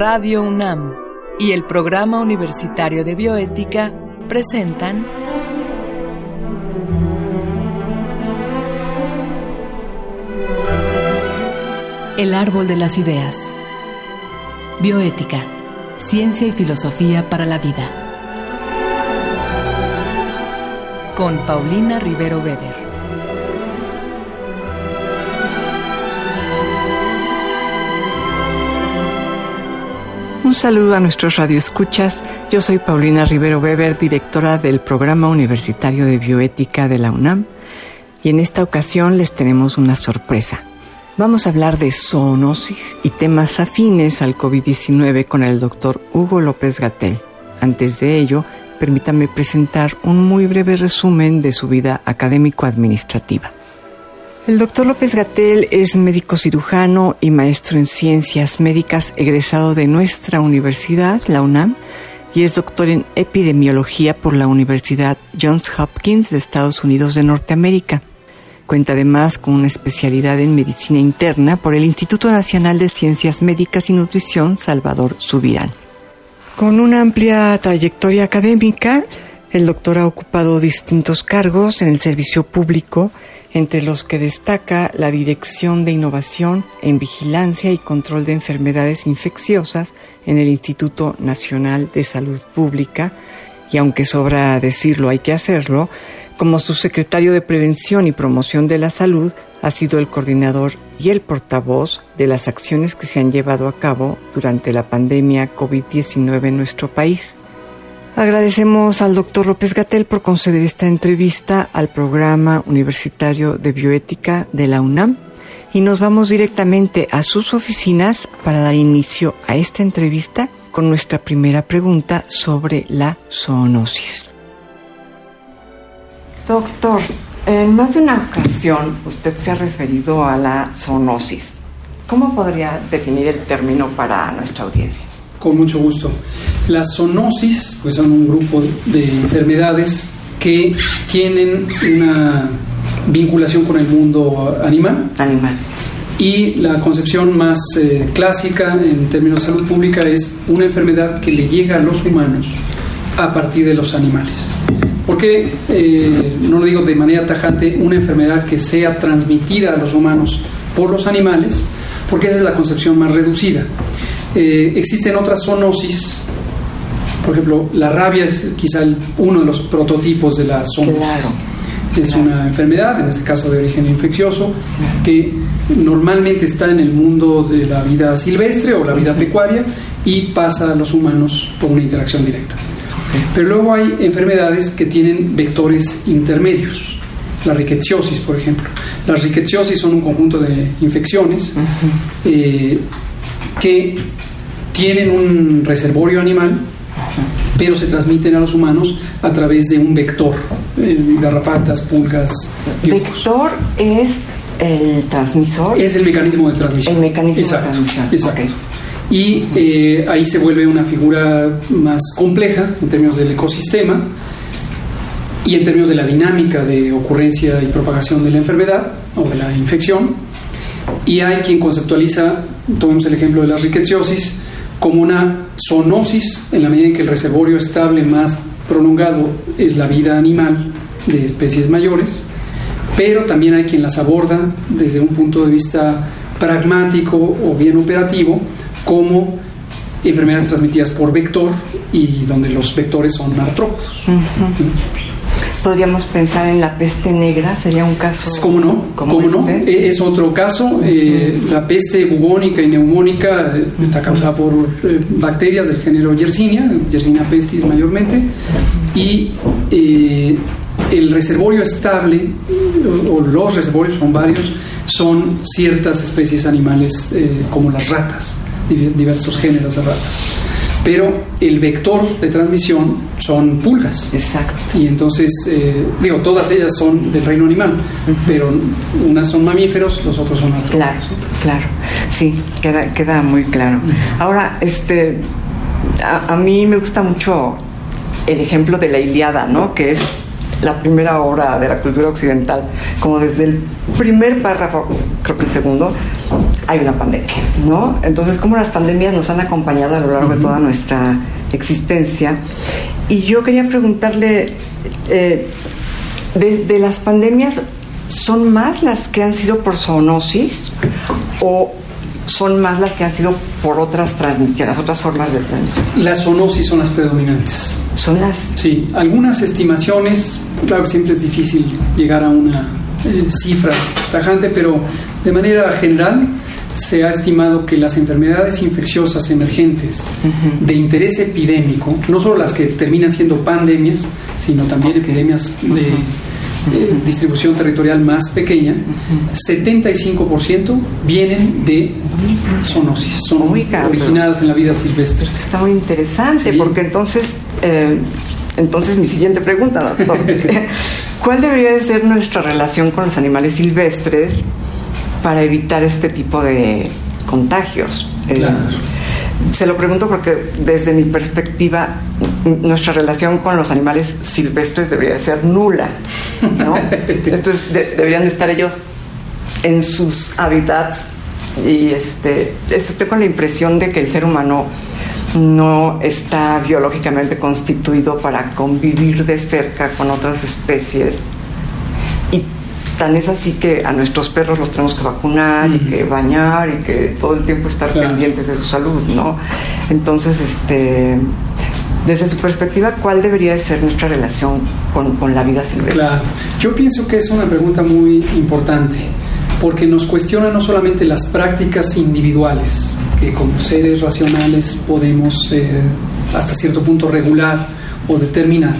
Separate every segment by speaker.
Speaker 1: Radio UNAM y el Programa Universitario de Bioética presentan El Árbol de las Ideas. Bioética, Ciencia y Filosofía para la Vida. Con Paulina Rivero Weber.
Speaker 2: Un saludo a nuestros radioescuchas. Yo soy Paulina Rivero Weber, directora del Programa Universitario de Bioética de la UNAM, y en esta ocasión les tenemos una sorpresa. Vamos a hablar de zoonosis y temas afines al COVID-19 con el doctor Hugo López Gatel. Antes de ello, permítame presentar un muy breve resumen de su vida académico-administrativa. El doctor López Gatel es médico cirujano y maestro en ciencias médicas egresado de nuestra universidad, la UNAM, y es doctor en epidemiología por la Universidad Johns Hopkins de Estados Unidos de Norteamérica. Cuenta además con una especialidad en medicina interna por el Instituto Nacional de Ciencias Médicas y Nutrición Salvador Subirán. Con una amplia trayectoria académica, el doctor ha ocupado distintos cargos en el servicio público, entre los que destaca la Dirección de Innovación en Vigilancia y Control de Enfermedades Infecciosas en el Instituto Nacional de Salud Pública, y aunque sobra decirlo, hay que hacerlo, como subsecretario de Prevención y Promoción de la Salud, ha sido el coordinador y el portavoz de las acciones que se han llevado a cabo durante la pandemia COVID-19 en nuestro país. Agradecemos al doctor López Gatel por conceder esta entrevista al programa universitario de bioética de la UNAM y nos vamos directamente a sus oficinas para dar inicio a esta entrevista con nuestra primera pregunta sobre la zoonosis. Doctor, en más de una ocasión usted se ha referido a la zoonosis. ¿Cómo podría definir el término para nuestra audiencia?
Speaker 3: Con mucho gusto. Las zoonosis pues, son un grupo de enfermedades que tienen una vinculación con el mundo animal.
Speaker 2: Animal.
Speaker 3: Y la concepción más eh, clásica en términos de salud pública es una enfermedad que le llega a los humanos a partir de los animales. Porque, eh, no lo digo de manera tajante, una enfermedad que sea transmitida a los humanos por los animales, porque esa es la concepción más reducida. Eh, existen otras zoonosis, por ejemplo, la rabia es quizá uno de los prototipos de la zoonosis. es una enfermedad, en este caso de origen infeccioso, que normalmente está en el mundo de la vida silvestre o la vida pecuaria y pasa a los humanos por una interacción directa. Pero luego hay enfermedades que tienen vectores intermedios. La rickettsiosis, por ejemplo. Las rickettsiosis son un conjunto de infecciones eh, que tienen un reservorio animal, pero se transmiten a los humanos a través de un vector, eh, garrapatas, pulgas.
Speaker 2: ¿Vector es el transmisor?
Speaker 3: Es el mecanismo de transmisión.
Speaker 2: El mecanismo de transmisión.
Speaker 3: Exacto. Y eh, ahí se vuelve una figura más compleja en términos del ecosistema y en términos de la dinámica de ocurrencia y propagación de la enfermedad o de la infección. Y hay quien conceptualiza, tomemos el ejemplo de la rickettsiosis, como una zoonosis en la medida en que el reservorio estable más prolongado es la vida animal de especies mayores, pero también hay quien las aborda desde un punto de vista pragmático o bien operativo como enfermedades transmitidas por vector y donde los vectores son artrópodos
Speaker 2: podríamos pensar en la peste negra, sería un caso.
Speaker 3: ¿Cómo no? ¿Cómo no? Este? E, es otro caso. Eh, la peste bubónica y neumónica eh, está causada por eh, bacterias del género Yersinia, Yersinia pestis mayormente, y el reservorio estable, o los reservorios son varios, son ciertas especies animales como las ratas, diversos géneros de ratas pero el vector de transmisión son pulgas.
Speaker 2: Exacto.
Speaker 3: Y entonces, eh, digo, todas ellas son del reino animal, pero unas son mamíferos, los otros son artrópodos.
Speaker 2: Claro, claro. Sí, queda, queda muy claro. Ahora, este, a, a, mí me gusta mucho el ejemplo de la Iliada, ¿no? Que es la primera obra de la cultura occidental, como desde el primer párrafo, creo que el segundo, hay una pandemia, ¿no? Entonces, cómo las pandemias nos han acompañado a lo largo de toda nuestra existencia. Y yo quería preguntarle, eh, de, las pandemias, ¿son más las que han sido por zoonosis o son más las que han sido por otras transmisiones, otras formas de transmisión?
Speaker 3: Las zoonosis son las predominantes.
Speaker 2: ¿Son las?
Speaker 3: Sí, algunas estimaciones, claro que siempre es difícil llegar a una eh, cifra tajante, pero de manera general se ha estimado que las enfermedades infecciosas emergentes de interés epidémico, no solo las que terminan siendo pandemias, sino también epidemias de, distribución territorial más pequeña, 75% vienen de zoonosis, son originadas en la vida silvestre.
Speaker 2: está muy interesante porque entonces, eh, entonces mi siguiente pregunta, doctor, ¿cuál debería de ser nuestra relación con los animales silvestres para evitar este tipo de contagios. Eh, se lo pregunto porque desde mi perspectiva nuestra relación con los animales silvestres debería ser nula. ¿no? Entonces deberían estar ellos en sus hábitats y este, estoy con la impresión de que el ser humano no está biológicamente constituido para convivir de cerca con otras especies Tan es así que a nuestros perros los tenemos que vacunar y que bañar y que todo el tiempo estar pendientes de su salud, ¿no? Entonces, este, desde su perspectiva, ¿cuál debería de ser nuestra relación con, con la vida silvestre?
Speaker 3: Claro, yo pienso que es una pregunta muy importante porque nos cuestiona no solamente las prácticas individuales, que como seres racionales podemos eh, hasta cierto punto regular o determinar.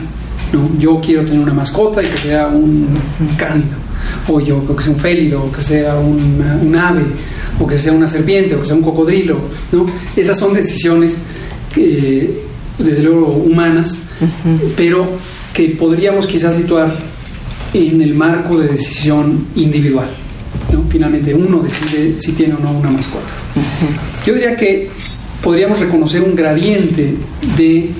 Speaker 3: ¿no? Yo quiero tener una mascota y que sea un cánido o yo, que sea un félido, o que sea un, ave, o que sea una serpiente, o que sea un cocodrilo, ¿no? Esas son decisiones que, desde luego, humanas, pero que podríamos quizás situar en el marco de decisión individual. ¿no? Finalmente uno decide si tiene o no una mascota. Yo diría que podríamos reconocer un gradiente de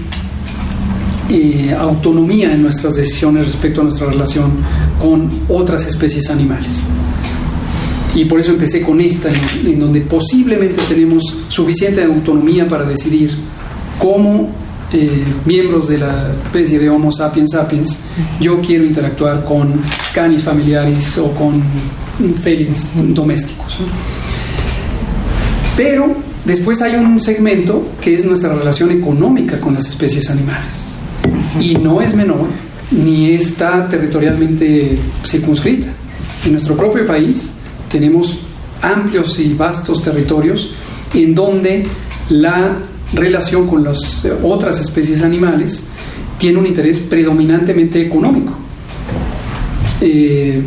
Speaker 3: eh, autonomía en nuestras decisiones respecto a nuestra relación con otras especies animales. Y por eso empecé con esta, en, donde posiblemente tenemos suficiente autonomía para decidir cómo eh, miembros de la especie de Homo sapiens sapiens, yo quiero interactuar con canis familiares o con felis domésticos. Pero después hay un segmento que es nuestra relación económica con las especies animales y no es menor ni está territorialmente circunscrita. En nuestro propio país tenemos amplios y vastos territorios en donde la relación con las otras especies animales tiene un interés predominantemente económico. Eh,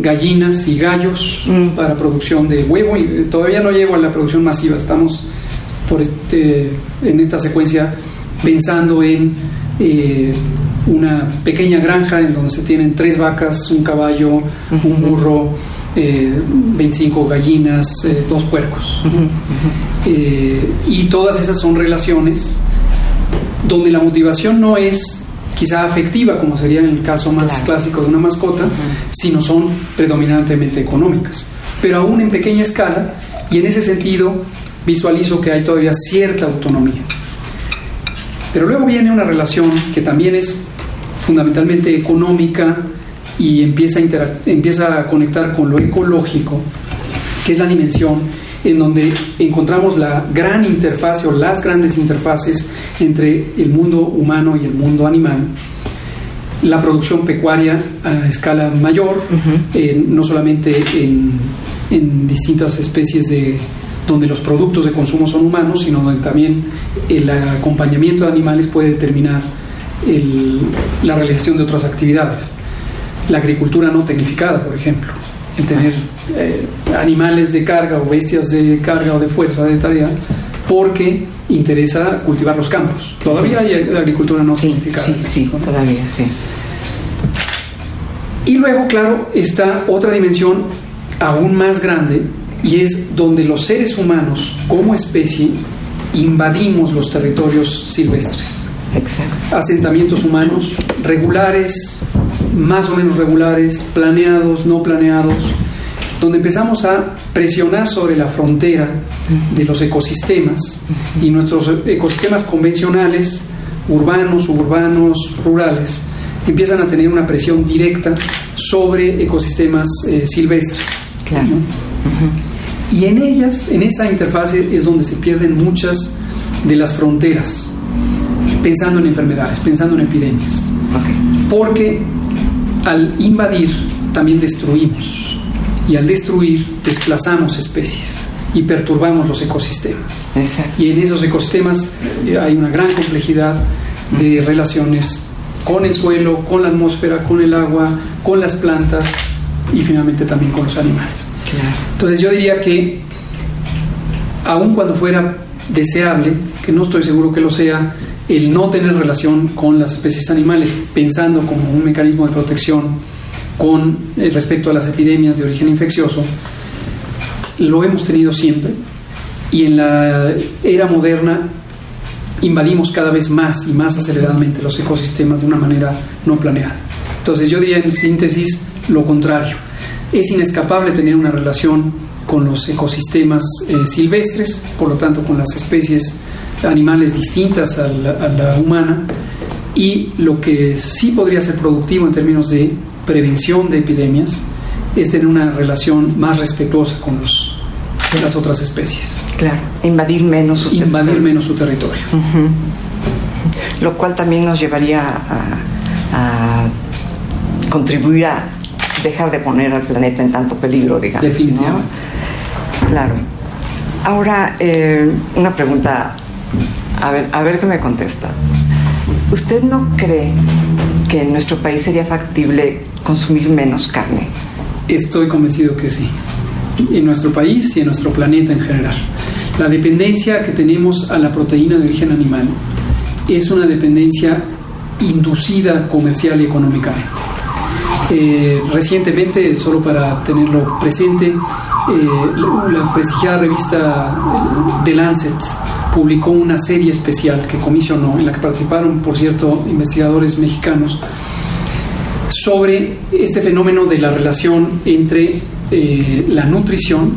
Speaker 3: gallinas y gallos mm. para producción de huevo y todavía no llego a la producción masiva, estamos por este, en esta secuencia pensando en eh, una pequeña granja en donde se tienen tres vacas, un caballo, un burro, 25 eh, gallinas, eh, dos puercos. y todas esas son relaciones donde la motivación no es quizá afectiva, como sería en el caso más clásico de una mascota, sino son predominantemente económicas. Pero aún en pequeña escala, y en ese sentido visualizo que hay todavía cierta autonomía. Pero luego viene una relación que también es fundamentalmente económica y empieza a, empieza a conectar con lo ecológico, que es la dimensión en donde encontramos la gran interfase o las grandes interfaces entre el mundo humano y el mundo animal. La producción pecuaria a escala mayor, eh, no solamente en distintas especies de, donde los productos de consumo son humanos, sino donde también el acompañamiento de animales puede determinar la realización de otras actividades. La agricultura no tecnificada, por ejemplo, el tener eh, animales de carga o bestias de carga o de fuerza de tarea, porque interesa cultivar los campos. Todavía hay agricultura no tecnificada.
Speaker 2: Sí, sí, todavía, sí.
Speaker 3: Y luego, claro, está otra dimensión aún más grande, y es donde los seres humanos como especie invadimos los territorios silvestres.
Speaker 2: Exacto.
Speaker 3: Asentamientos humanos regulares, más o menos regulares, planeados, no planeados, donde empezamos a presionar sobre la frontera de los ecosistemas y nuestros ecosistemas convencionales, urbanos, suburbanos, rurales, empiezan a tener una presión directa sobre ecosistemas eh, silvestres. Y en ellas, en esa interfase, es donde se pierden muchas de las fronteras, pensando en enfermedades, pensando en epidemias. Porque al invadir también destruimos y al destruir desplazamos especies y perturbamos los ecosistemas. Y en esos ecosistemas eh, hay una gran complejidad de relaciones con el suelo, con la atmósfera, con el agua, con las plantas y finalmente también con los animales. Entonces yo diría que aun cuando fuera deseable, que no estoy seguro que lo sea, el no tener relación con las especies animales, pensando como un mecanismo de protección con eh, respecto a las epidemias de origen infeccioso, lo hemos tenido siempre y en la era moderna invadimos cada vez más y más aceleradamente los ecosistemas de una manera no planeada. Entonces yo diría en síntesis lo contrario. Es inescapable tener una relación con los ecosistemas eh, silvestres, por lo tanto con las especies animales distintas a la, humana, y lo que sí podría ser productivo en términos de prevención de epidemias es tener una relación más respetuosa con los las otras especies.
Speaker 2: Claro, invadir menos
Speaker 3: su invadir territorio. menos su territorio.
Speaker 2: Lo cual también nos llevaría a, contribuir a dejar de poner al planeta en tanto peligro, digamos.
Speaker 3: Definitivamente.
Speaker 2: Claro. Ahora, eh, una pregunta, a ver, a ver qué me contesta. ¿Usted no cree que en nuestro país sería factible consumir menos carne?
Speaker 3: Estoy convencido que sí en nuestro país y en nuestro planeta en general. La dependencia que tenemos a la proteína de origen animal es una dependencia inducida comercial y económicamente. Eh, recientemente, solo para tenerlo presente, eh, la, prestigiada revista The Lancet publicó una serie especial que comisionó, en la que participaron, por cierto, investigadores mexicanos, sobre este fenómeno de la relación entre eh, la nutrición,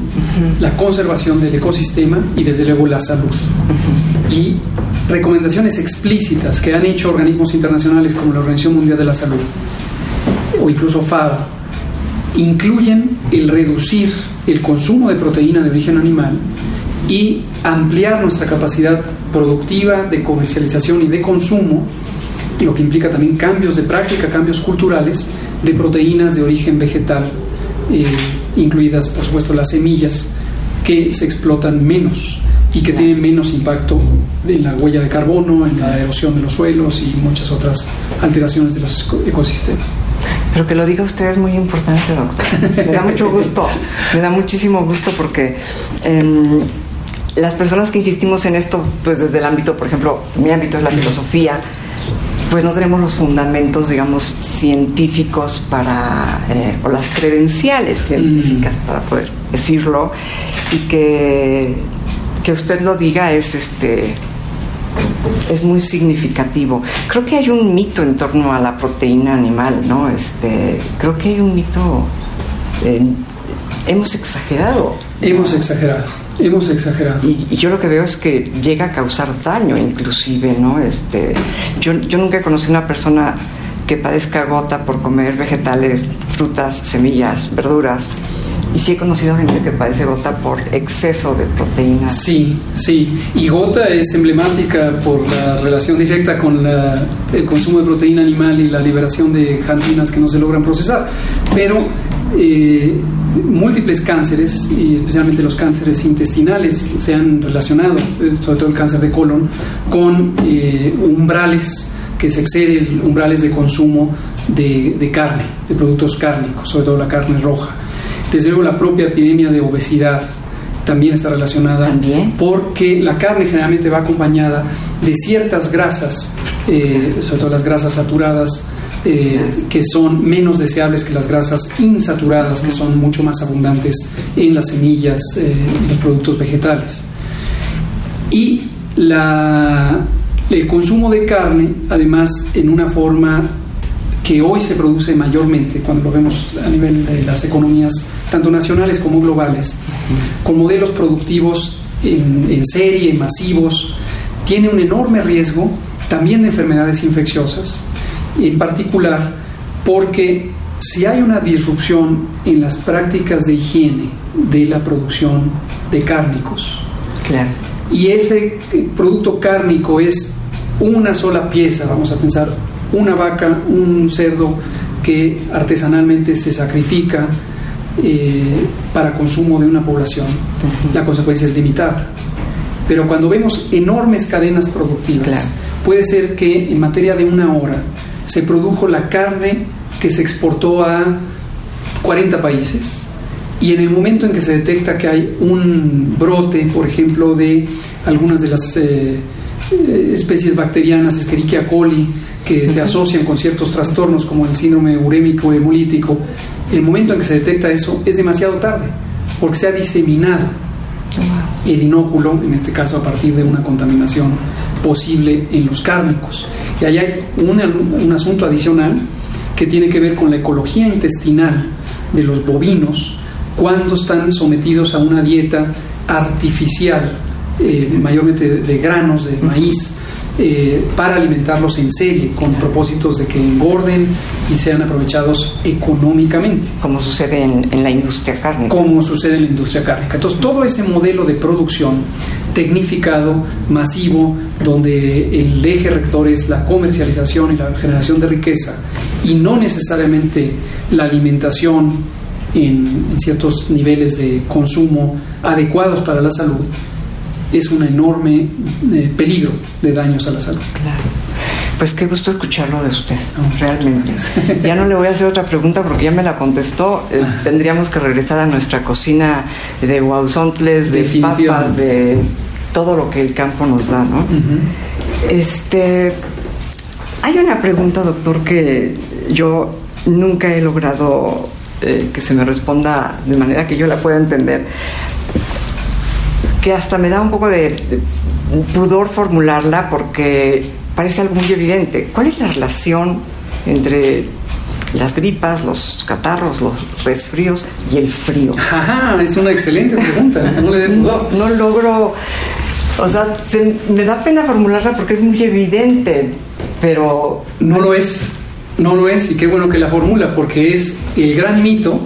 Speaker 3: la conservación del ecosistema y desde luego la salud. Y recomendaciones explícitas que han hecho organismos internacionales como la Organización Mundial de la Salud o incluso FAO incluyen el reducir el consumo de proteína de origen animal y ampliar nuestra capacidad productiva de comercialización y de consumo, lo que implica también cambios de práctica, cambios culturales de proteínas de origen vegetal eh, incluidas por supuesto las semillas que se explotan menos y que tienen menos impacto en la huella de carbono, en la erosión de los suelos y muchas otras alteraciones de los ecosistemas.
Speaker 2: Pero que lo diga usted es muy importante, doctor. Me da mucho gusto, me da muchísimo gusto porque em, las personas que insistimos en esto, pues desde el ámbito, por ejemplo, mi ámbito es la filosofía, pues no tenemos los fundamentos, digamos, científicos para, eh, o las credenciales científicas para poder decirlo, y que, que usted lo diga es este es muy significativo. Creo que hay un mito en torno a la proteína animal, ¿no? Este, creo que hay un mito. Eh, hemos exagerado.
Speaker 3: Hemos exagerado. Hemos exagerado.
Speaker 2: Y, yo lo que veo es que llega a causar daño inclusive, ¿no? Este, yo, yo nunca he conocido una persona que padezca gota por comer vegetales, frutas, semillas, verduras. Y sí he conocido gente que padece gota por exceso de proteínas.
Speaker 3: Sí, sí. Y gota es emblemática por la relación directa con el consumo de proteína animal y la liberación de jantinas que no se logran procesar. Pero eh, múltiples cánceres, y especialmente los cánceres intestinales, se han relacionado, eh, sobre todo el cáncer de colon, con eh, umbrales que se exceden umbrales de consumo de, carne, de productos cárnicos, sobre todo la carne roja. Desde luego la propia epidemia de obesidad también está relacionada porque la carne generalmente va acompañada de ciertas grasas, sobre todo las grasas saturadas, eh, que son menos deseables que las grasas insaturadas, que son mucho más abundantes en las semillas eh, y los productos vegetales. Y la, el consumo de carne, además, en una forma que hoy se produce mayormente, cuando lo vemos a nivel de las economías, tanto nacionales como globales, con modelos productivos en, serie, masivos, tiene un enorme riesgo también de enfermedades infecciosas, en particular porque si hay una disrupción en las prácticas de higiene de la producción de cárnicos, y ese eh, producto cárnico es una sola pieza, vamos a pensar, una vaca, un cerdo que artesanalmente se sacrifica eh, para consumo de una población, la consecuencia es limitada. Pero cuando vemos enormes cadenas productivas, puede ser que en materia de una hora se produjo la carne que se exportó a 40 países y en el momento en que se detecta que hay un brote, por ejemplo, de algunas de las eh, eh, especies bacterianas, Escherichia coli, que se asocian con ciertos trastornos como el síndrome urémico hemolítico, el momento en que se detecta eso es demasiado tarde, porque se ha diseminado el inóculo, en este caso a partir de una contaminación posible en los cárnicos. Y ahí hay un asunto adicional que tiene que ver con la ecología intestinal de los bovinos cuando están sometidos a una dieta artificial, eh, mayormente de, granos, de maíz, eh, para alimentarlos en serie, con propósitos de que engorden y sean aprovechados económicamente.
Speaker 2: Como sucede en, en, la industria cárnica.
Speaker 3: Como sucede en la industria cárnica. Entonces, todo ese modelo de producción tecnificado, masivo, donde el eje rector es la comercialización y la generación de riqueza, y no necesariamente la alimentación en, ciertos niveles de consumo adecuados para la salud, es un enorme eh, peligro de daños a la salud.
Speaker 2: Claro. Pues qué gusto escucharlo de usted, realmente. Ya no le voy a hacer otra pregunta porque ya me la contestó. Eh, ah. tendríamos que regresar a nuestra cocina de guauzontles, de papas, de todo lo que el campo nos da, ¿no? Este, hay una pregunta, doctor, que yo nunca he logrado eh, que se me responda de manera que yo la pueda entender, que hasta me da un poco de, pudor formularla porque parece algo muy evidente. ¿Cuál es la relación entre las gripas, los catarros, los resfríos y el frío?
Speaker 3: Ajá, es una excelente pregunta.
Speaker 2: No, no, logro, o sea, me da pena formularla porque es muy evidente, pero...
Speaker 3: No lo es. No lo es, y qué bueno que la formula, porque es el gran mito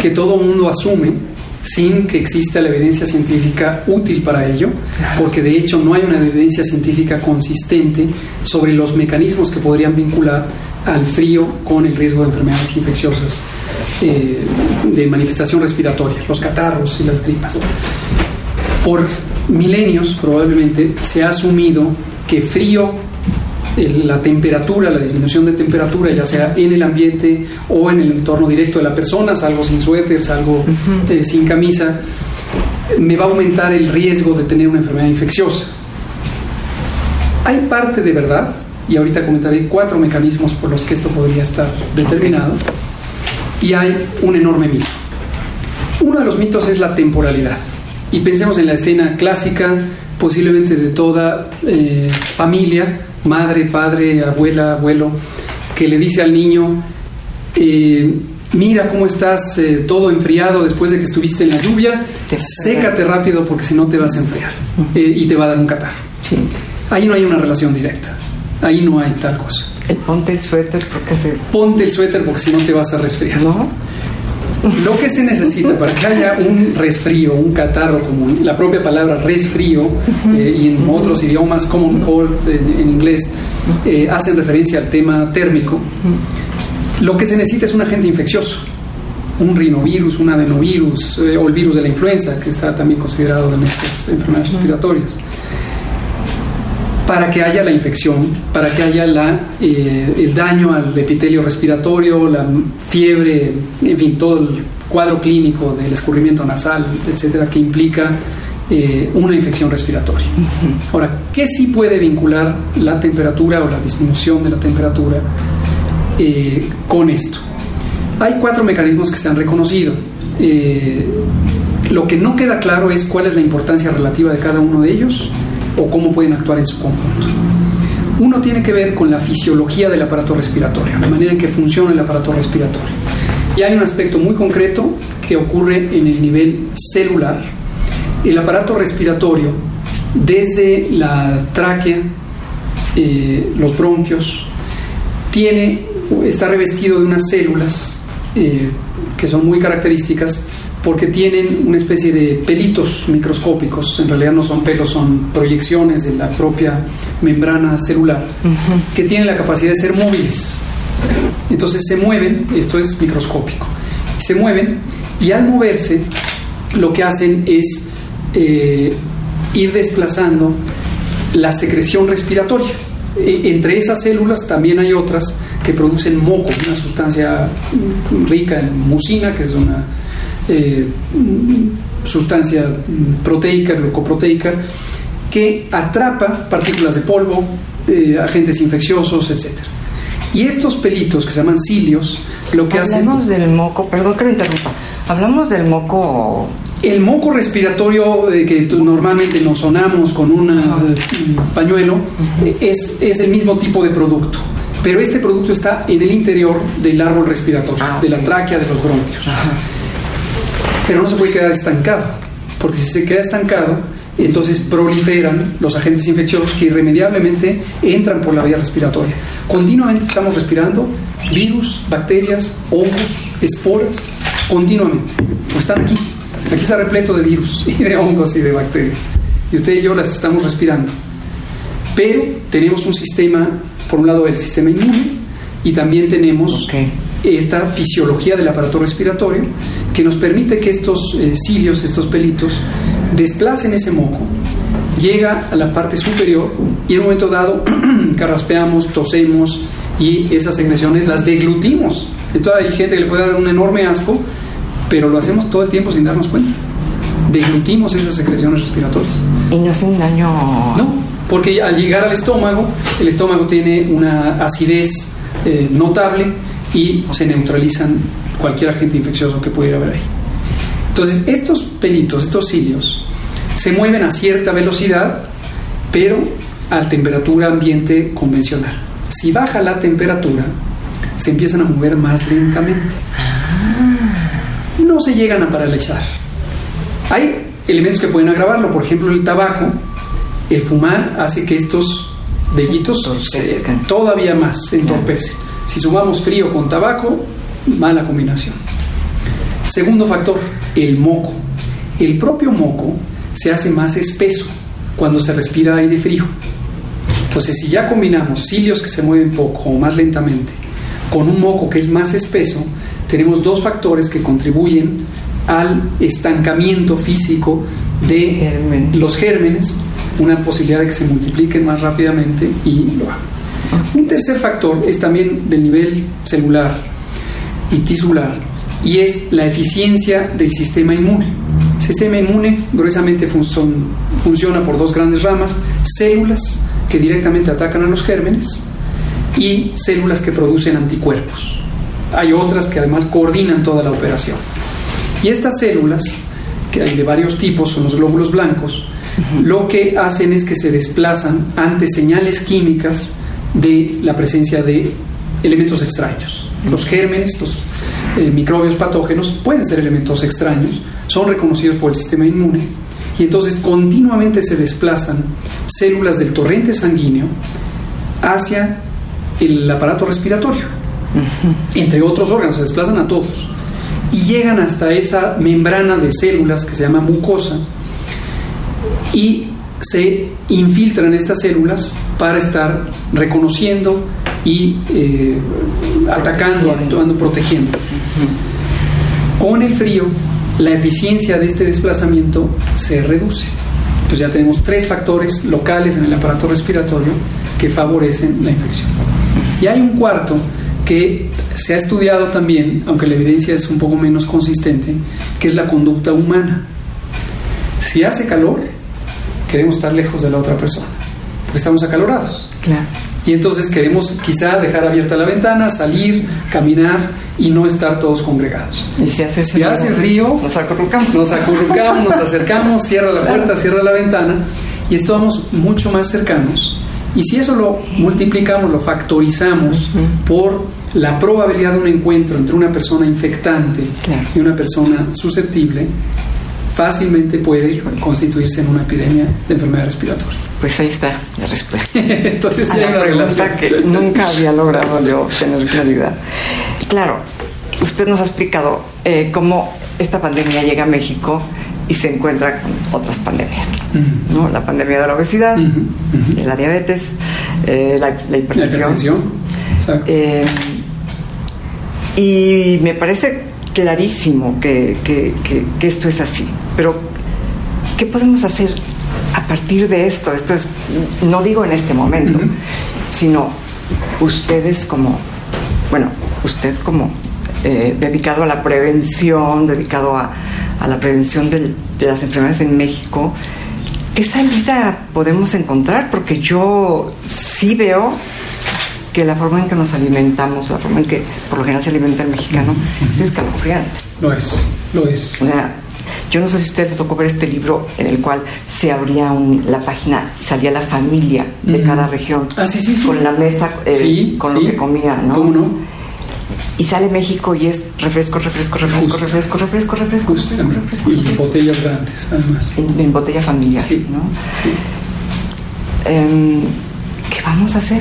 Speaker 3: que todo mundo asume sin que exista la evidencia científica útil para ello, porque de hecho no hay una evidencia científica consistente sobre los mecanismos que podrían vincular al frío con el riesgo de enfermedades infecciosas eh, de manifestación respiratoria, los catarros y las gripas. Por milenios probablemente se ha asumido que frío la temperatura, la disminución de temperatura, ya sea en el ambiente o en el entorno directo de la persona, salgo sin suéter, salgo eh, sin camisa, me va a aumentar el riesgo de tener una enfermedad infecciosa. Hay parte de verdad, y ahorita comentaré cuatro mecanismos por los que esto podría estar determinado, y hay un enorme mito. Uno de los mitos es la temporalidad. Y pensemos en la escena clásica, posiblemente de toda eh, familia, madre, padre, abuela, abuelo, que le dice al niño, eh, mira cómo estás eh, todo enfriado después de que estuviste en la lluvia, sécate rápido porque si no te vas a enfriar eh, y te va a dar un catarro. Ahí no hay una relación directa, ahí no hay tal cosa.
Speaker 2: ponte el suéter porque se...
Speaker 3: Ponte el suéter porque si no te vas a resfriar. ¿No? Lo que se necesita para que haya un resfrío, un catarro, como la propia palabra resfrío, eh, y en otros idiomas, common cold en, inglés, eh, hacen referencia al tema térmico, lo que se necesita es un agente infeccioso, un rinovirus, un adenovirus eh, o el virus de la influenza, que está también considerado en estas enfermedades respiratorias para que haya la infección, para que haya la, eh, el daño al epitelio respiratorio, la fiebre, en fin, todo el cuadro clínico del escurrimiento nasal, etcétera, que implica eh, una infección respiratoria. Ahora, ¿qué sí puede vincular la temperatura o la disminución de la temperatura eh, con esto? Hay cuatro mecanismos que se han reconocido. lo que no queda claro es cuál es la importancia relativa de cada uno de ellos o cómo pueden actuar en su conjunto. Uno tiene que ver con la fisiología del aparato respiratorio, la manera en que funciona el aparato respiratorio. Y hay un aspecto muy concreto que ocurre en el nivel celular. El aparato respiratorio, desde la tráquea, eh, los bronquios, tiene, está revestido de unas células eh, que son muy características porque tienen una especie de pelitos microscópicos, en realidad no son pelos, son proyecciones de la propia membrana celular, que tienen la capacidad de ser móviles. Entonces se mueven, esto es microscópico, se mueven y al moverse lo que hacen es eh, ir desplazando la secreción respiratoria. E, entre esas células también hay otras que producen moco, una sustancia rica en mucina, que es una eh, sustancia proteica, glucoproteica, que atrapa partículas de polvo, eh, agentes infecciosos, etc. Y estos pelitos que se llaman cilios, lo que
Speaker 2: hacen... Hablamos del moco, perdón que lo interrumpa, hablamos del moco...
Speaker 3: El moco respiratorio eh, que normalmente nos sonamos con un pañuelo es, es el mismo tipo de producto pero este producto está en el interior del árbol respiratorio, ah, de la tráquea, de los bronquios pero no se puede quedar estancado, porque si se queda estancado, entonces proliferan los agentes infecciosos que irremediablemente entran por la vía respiratoria. Continuamente estamos respirando virus, bacterias, hongos, esporas, continuamente. Pues están aquí. Aquí está repleto de virus y de hongos y de bacterias. Y usted y yo las estamos respirando. Pero tenemos un sistema, por un lado el sistema inmune, y también tenemos esta fisiología del aparato respiratorio que nos permite que estos eh, cilios, estos pelitos, desplacen ese moco, llega a la parte superior y en un momento dado carraspeamos, tosemos y esas secreciones las deglutimos. Esto hay gente que le puede dar un enorme asco, pero lo hacemos todo el tiempo sin darnos cuenta. Deglutimos esas secreciones respiratorias.
Speaker 2: ¿Y no hacen daño?
Speaker 3: No, porque al llegar al estómago, el estómago tiene una acidez eh, notable y se neutralizan cualquier agente infeccioso que pudiera haber ahí. Entonces, estos pelitos, estos cilios, se mueven a cierta velocidad, pero a temperatura ambiente convencional. Si baja la temperatura, se empiezan a mover más lentamente. No se llegan a paralizar. Hay elementos que pueden agravarlo, por ejemplo, el tabaco, el fumar hace que estos vellitos todavía más se entorpecen. Si sumamos frío con tabaco, mala combinación. Segundo factor, el moco. El propio moco se hace más espeso cuando se respira aire frío. Entonces, si ya combinamos cilios que se mueven poco o más lentamente con un moco que es más espeso, tenemos dos factores que contribuyen al estancamiento físico de los gérmenes, una posibilidad de que se multipliquen más rápidamente y lo hagan. Un tercer factor es también del nivel celular y tisular y es la eficiencia del sistema inmune. El sistema inmune gruesamente funciona por dos grandes ramas, células que directamente atacan a los gérmenes y células que producen anticuerpos. Hay otras que además coordinan toda la operación. Y estas células, que hay de varios tipos, son los glóbulos blancos, lo que hacen es que se desplazan ante señales químicas de la presencia de elementos extraños. Los gérmenes, los eh, microbios patógenos pueden ser elementos extraños, son reconocidos por el sistema inmune y entonces continuamente se desplazan células del torrente sanguíneo hacia el aparato respiratorio, entre otros órganos, se desplazan a todos. Y llegan hasta esa membrana de células que se llama mucosa y se infiltran estas células para estar reconociendo y eh, atacando, actuando, protegiendo. Con el frío, la eficiencia de este desplazamiento se reduce. Entonces ya tenemos tres factores locales en el aparato respiratorio que favorecen la infección. Y hay un cuarto que se ha estudiado también, aunque la evidencia es un poco menos consistente, que es la conducta humana. Si hace calor, queremos estar lejos de la otra persona, estamos acalorados.
Speaker 2: Claro.
Speaker 3: Y entonces queremos quizá dejar abierta la ventana, salir, caminar y no estar todos congregados.
Speaker 2: Y si hace,
Speaker 3: si hace frío,
Speaker 2: nos acurrucamos.
Speaker 3: Nos acurrucamos, nos acercamos, cierra la puerta, cierra la ventana y estamos mucho más cercanos Y si eso lo multiplicamos, lo factorizamos por la probabilidad de un encuentro entre una persona infectante y una persona susceptible, fácilmente puede constituirse en una epidemia de enfermedad respiratoria.
Speaker 2: Pues ahí está la respuesta.
Speaker 3: Entonces, sí hay una
Speaker 2: relación. que nunca había logrado yo tener claridad. Claro, usted nos ha explicado eh, cómo esta pandemia llega a México y se encuentra con otras pandemias. ¿no? La pandemia de la obesidad, la diabetes, eh, la, hipertensión. Eh, y me parece clarísimo que, esto es así. Pero, ¿qué podemos hacer a partir de esto? Esto es, no digo en este momento, sino ustedes como, bueno, usted como eh, dedicado a la prevención, dedicado a, la prevención de las enfermedades en México, ¿qué salida podemos encontrar? Porque yo sí veo que la forma en que nos alimentamos, la forma en que por lo general se alimenta el mexicano, es escalofriante.
Speaker 3: Lo es, lo es.
Speaker 2: O sea, yo no sé si usted tocó ver este libro en el cual se abría la página y salía la familia de cada región.
Speaker 3: Ah, sí, sí, sí.
Speaker 2: Con la mesa, eh, con lo que comía, ¿no?
Speaker 3: ¿Cómo no?
Speaker 2: y sale México y es refresco, refresco, refresco, refresco, refresco, refresco, refresco,
Speaker 3: Y botellas grandes, además.
Speaker 2: En, botella familiar, ¿no? Sí. Em, ¿Qué vamos a hacer?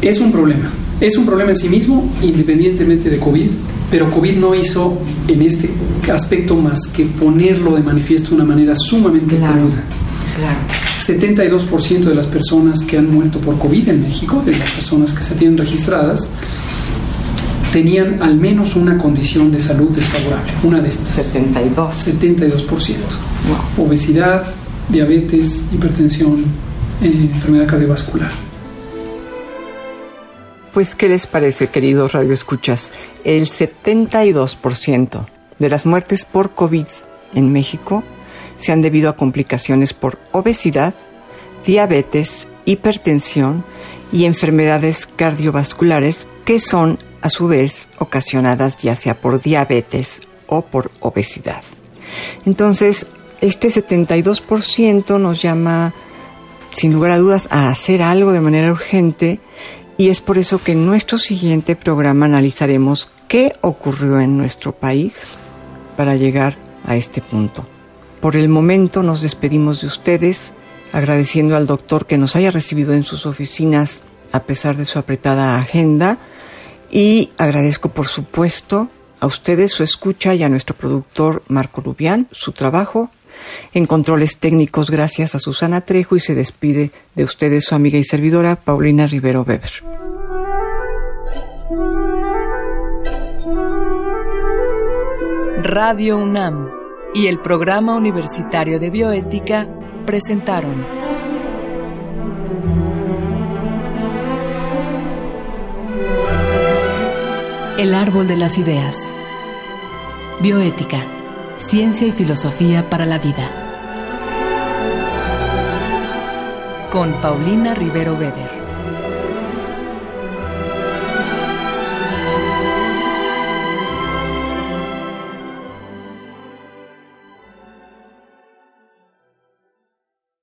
Speaker 3: Es un problema. Es un problema en sí mismo, independientemente de COVID, pero COVID no hizo en este aspecto más que ponerlo de manifiesto de una manera sumamente
Speaker 2: claro, Claro.
Speaker 3: 72% de las personas que han muerto por COVID en México, de las personas que se tienen registradas, tenían al menos una condición de salud desfavorable, una de estas.
Speaker 2: 72.
Speaker 3: 72%. Obesidad, diabetes, hipertensión, eh, enfermedad cardiovascular.
Speaker 2: Pues, ¿qué les parece, queridos radioescuchas? El 72% de las muertes por COVID en México se han debido a complicaciones por obesidad, diabetes, hipertensión y enfermedades cardiovasculares que son a su vez ocasionadas ya sea por diabetes o por obesidad. Entonces, este 72% nos llama, sin lugar a dudas, a hacer algo de manera urgente y es por eso que en nuestro siguiente programa analizaremos qué ocurrió en nuestro país para llegar a este punto. Por el momento nos despedimos de ustedes, agradeciendo al doctor que nos haya recibido en sus oficinas a pesar de su apretada agenda y agradezco, por supuesto, a ustedes su escucha y a nuestro productor Marco Lubián su trabajo. En controles técnicos, gracias a Susana Trejo y se despide de ustedes su amiga y servidora Paulina Rivero Weber.
Speaker 1: Radio UNAM y el Programa Universitario de Bioética presentaron El árbol de las ideas. Bioética. Ciencia y filosofía para la vida. Con Paulina Rivero Weber.